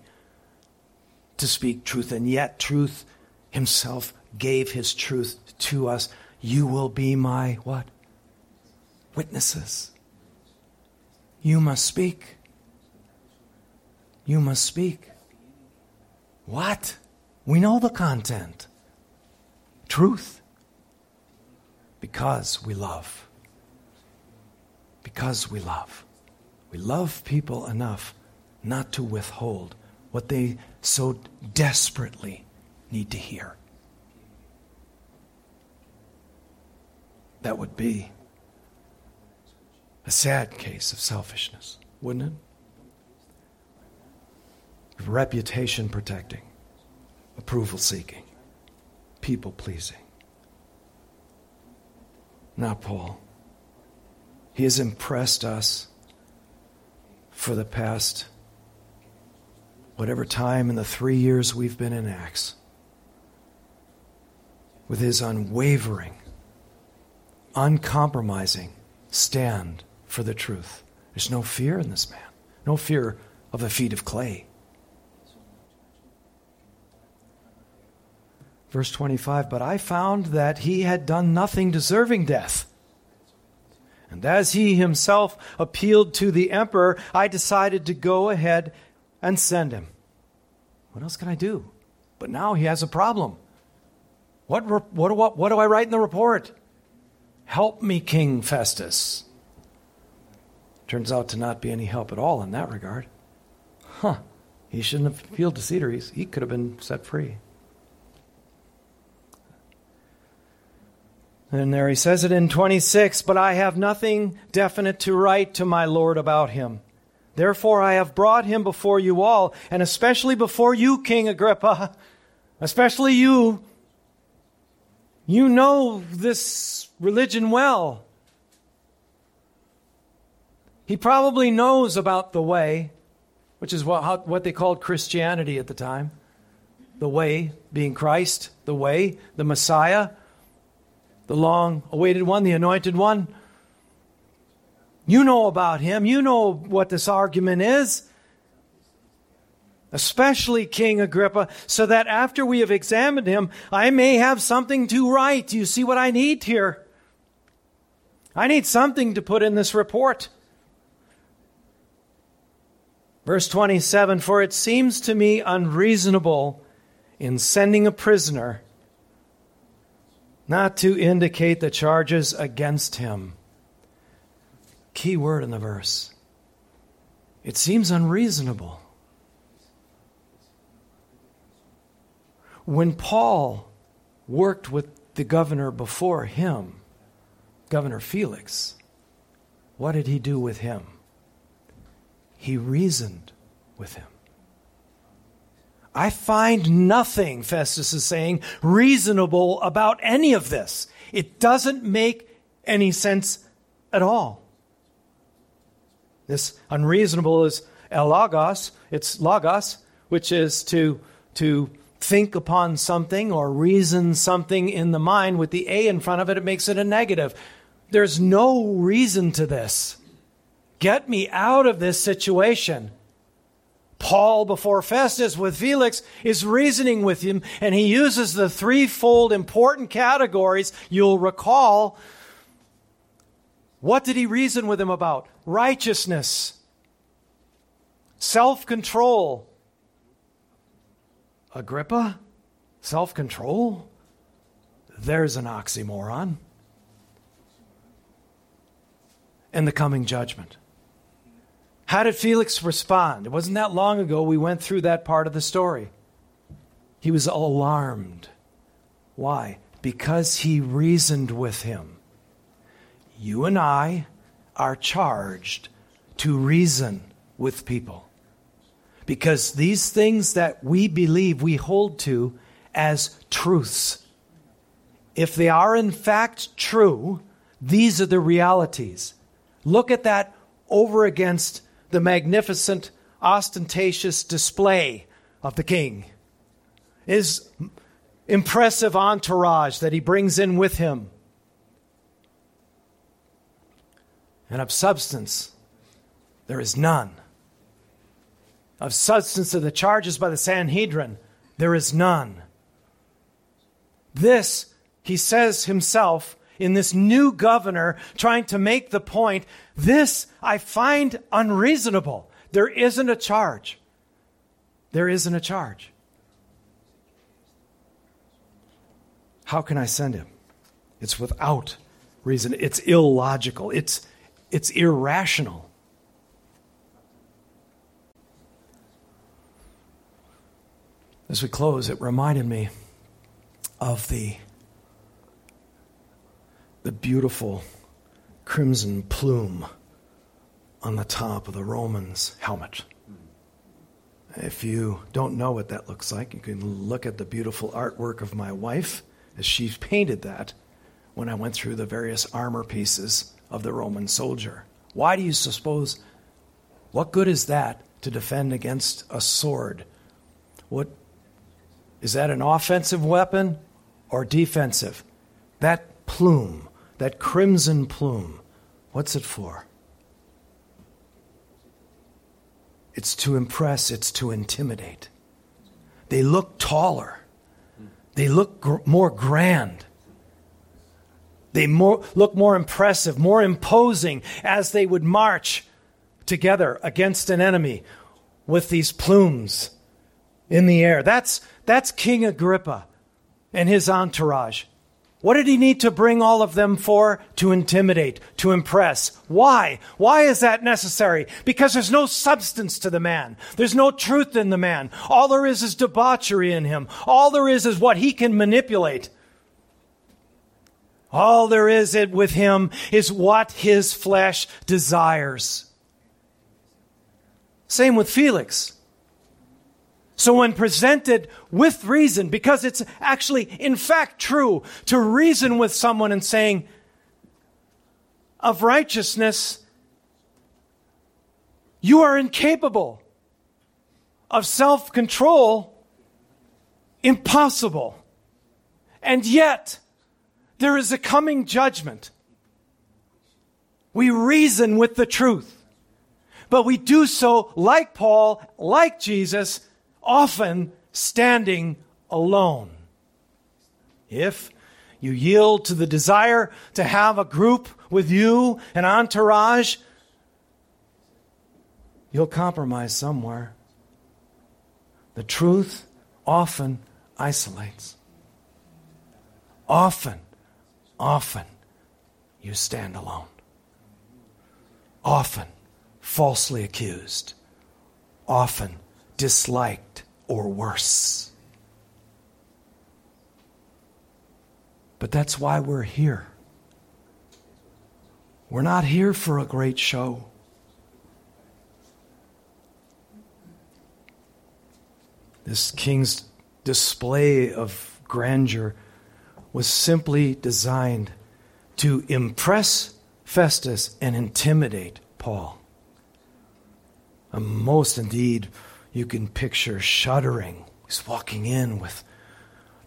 to speak truth, and yet truth himself gave his truth to us. You will be my what? Witnesses. You must speak. You must speak. What? We know the content. Truth. Because we love. Because we love. We love people enough not to withhold what they so desperately need to hear. That would be a sad case of selfishness, wouldn't it? Reputation protecting, approval seeking, people pleasing. Not Paul. He has impressed us for the past whatever time in the three years we've been in Acts, with his unwavering, uncompromising stand for the truth. There's no fear in this man, no fear of the feet of clay. Verse 25 But I found that he had done nothing deserving death. And as he himself appealed to the emperor, I decided to go ahead and send him. What else can I do? But now he has a problem. What, what, what, what do I write in the report? Help me, King Festus. Turns out to not be any help at all in that regard. Huh. He shouldn't have appealed to Ceteris. He could have been set free. And there he says it in 26 But I have nothing definite to write to my Lord about him. Therefore, I have brought him before you all, and especially before you, King Agrippa, especially you. You know this religion well. He probably knows about the way, which is what, how, what they called Christianity at the time. The way being Christ, the way, the Messiah, the long awaited one, the anointed one. You know about him. You know what this argument is. Especially King Agrippa, so that after we have examined him, I may have something to write. You see what I need here? I need something to put in this report. Verse 27 For it seems to me unreasonable in sending a prisoner not to indicate the charges against him. Key word in the verse. It seems unreasonable. When Paul worked with the governor before him, Governor Felix, what did he do with him? He reasoned with him. I find nothing, Festus is saying, reasonable about any of this. It doesn't make any sense at all. This unreasonable is alogos, it's logos, which is to, to think upon something or reason something in the mind with the A in front of it, it makes it a negative. There's no reason to this. Get me out of this situation. Paul, before Festus with Felix, is reasoning with him, and he uses the threefold important categories you'll recall. What did he reason with him about? Righteousness, self control. Agrippa? Self control? There's an oxymoron. And the coming judgment. How did Felix respond? It wasn't that long ago we went through that part of the story. He was alarmed. Why? Because he reasoned with him. You and I are charged to reason with people. Because these things that we believe we hold to as truths, if they are in fact true, these are the realities. Look at that over against the magnificent, ostentatious display of the king, his impressive entourage that he brings in with him. And of substance, there is none. Of substance of the charges by the Sanhedrin, there is none. This, he says himself, in this new governor trying to make the point this I find unreasonable. There isn't a charge. There isn't a charge. How can I send him? It's without reason. It's illogical. It's, it's irrational. As we close, it reminded me of the the beautiful crimson plume on the top of the Roman's helmet. If you don't know what that looks like, you can look at the beautiful artwork of my wife as she painted that when I went through the various armor pieces of the Roman soldier. Why do you suppose? What good is that to defend against a sword? What is that an offensive weapon or defensive? That plume that crimson plume, what's it for? It's to impress, it's to intimidate. They look taller, they look gr- more grand. They more, look more impressive, more imposing as they would march together against an enemy with these plumes in the air. That's, that's King Agrippa and his entourage. What did he need to bring all of them for? To intimidate, to impress. Why? Why is that necessary? Because there's no substance to the man. There's no truth in the man. All there is is debauchery in him. All there is is what he can manipulate. All there is it with him is what his flesh desires. Same with Felix. So, when presented with reason, because it's actually, in fact, true to reason with someone and saying, of righteousness, you are incapable. Of self control, impossible. And yet, there is a coming judgment. We reason with the truth, but we do so like Paul, like Jesus often standing alone. If you yield to the desire to have a group with you, an entourage, you'll compromise somewhere. The truth often isolates. Often often you stand alone. Often falsely accused. Often disliked or worse. But that's why we're here. We're not here for a great show. This king's display of grandeur was simply designed to impress Festus and intimidate Paul. And most indeed, you can picture shuddering. He's walking in with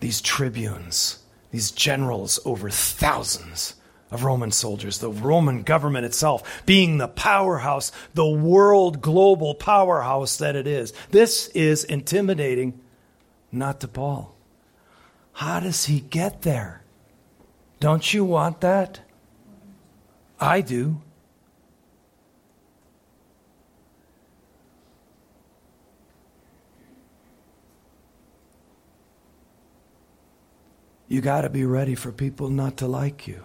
these tribunes, these generals over thousands of Roman soldiers, the Roman government itself being the powerhouse, the world global powerhouse that it is. This is intimidating, not to Paul. How does he get there? Don't you want that? I do. You got to be ready for people not to like you.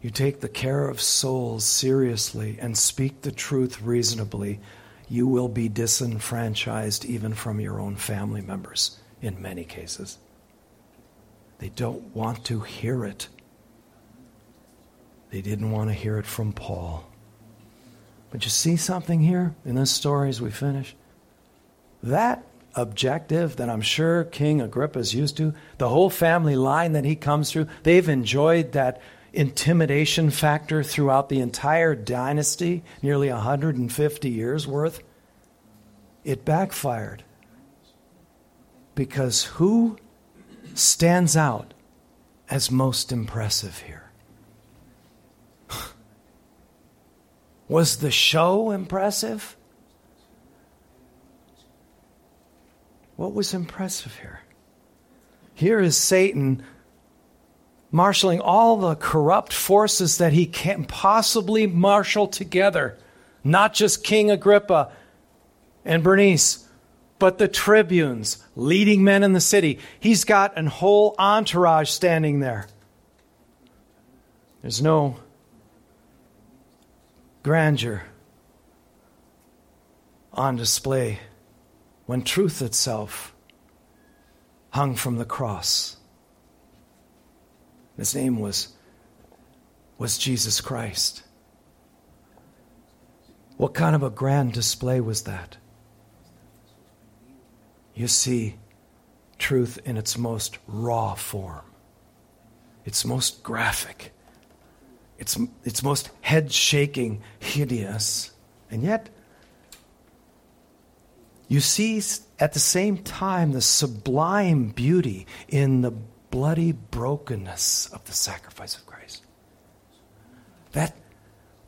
You take the care of souls seriously and speak the truth reasonably, you will be disenfranchised even from your own family members in many cases. They don't want to hear it. They didn't want to hear it from Paul. But you see something here in this story as we finish? That objective that I'm sure King Agrippa is used to, the whole family line that he comes through, they've enjoyed that intimidation factor throughout the entire dynasty, nearly 150 years worth. It backfired. Because who stands out as most impressive here? Was the show impressive? What was impressive here? Here is Satan marshaling all the corrupt forces that he can possibly marshal together. Not just King Agrippa and Bernice, but the tribunes, leading men in the city. He's got an whole entourage standing there. There's no grandeur on display when truth itself hung from the cross. His name was, was Jesus Christ. What kind of a grand display was that? You see truth in its most raw form, its most graphic, its, its most head shaking, hideous. And yet, you see at the same time the sublime beauty in the bloody brokenness of the sacrifice of Christ. That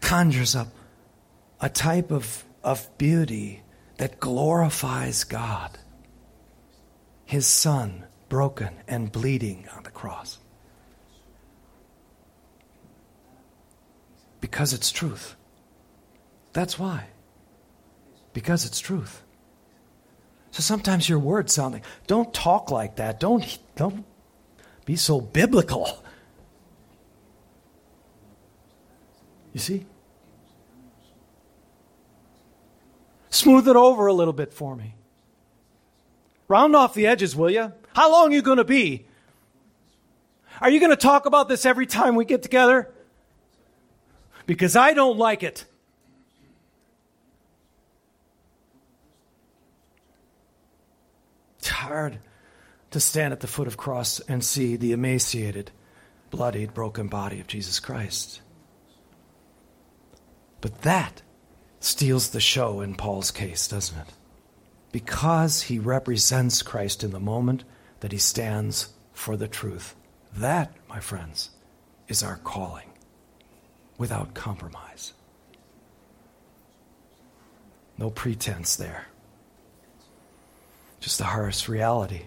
conjures up a type of, of beauty that glorifies God, His Son broken and bleeding on the cross. Because it's truth. That's why. Because it's truth. So sometimes your words sound like, don't talk like that. Don't, don't be so biblical. You see? Smooth it over a little bit for me. Round off the edges, will you? How long are you going to be? Are you going to talk about this every time we get together? Because I don't like it. It's hard to stand at the foot of cross and see the emaciated, bloodied, broken body of Jesus Christ. But that steals the show in Paul's case, doesn't it? Because he represents Christ in the moment that he stands for the truth. That, my friends, is our calling without compromise. No pretense there. Just the harsh reality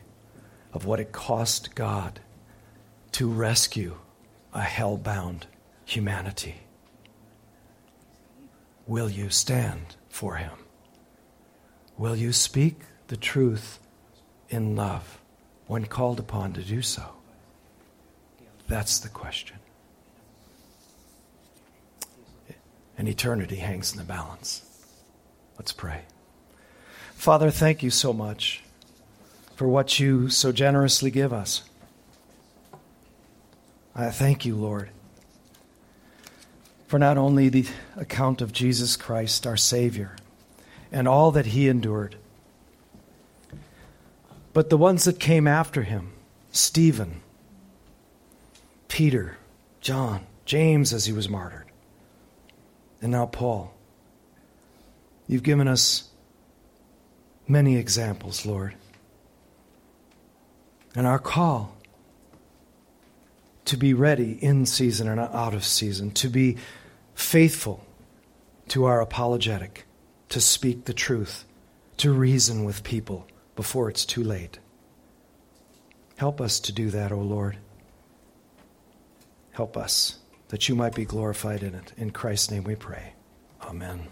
of what it cost God to rescue a hell bound humanity. Will you stand for him? Will you speak the truth in love when called upon to do so? That's the question. And eternity hangs in the balance. Let's pray. Father, thank you so much for what you so generously give us. I thank you, Lord, for not only the account of Jesus Christ, our Savior, and all that he endured, but the ones that came after him Stephen, Peter, John, James as he was martyred, and now Paul. You've given us many examples, Lord. And our call to be ready in season and out of season, to be faithful to our apologetic, to speak the truth, to reason with people before it's too late. Help us to do that, O Lord. Help us that you might be glorified in it. In Christ's name we pray. Amen.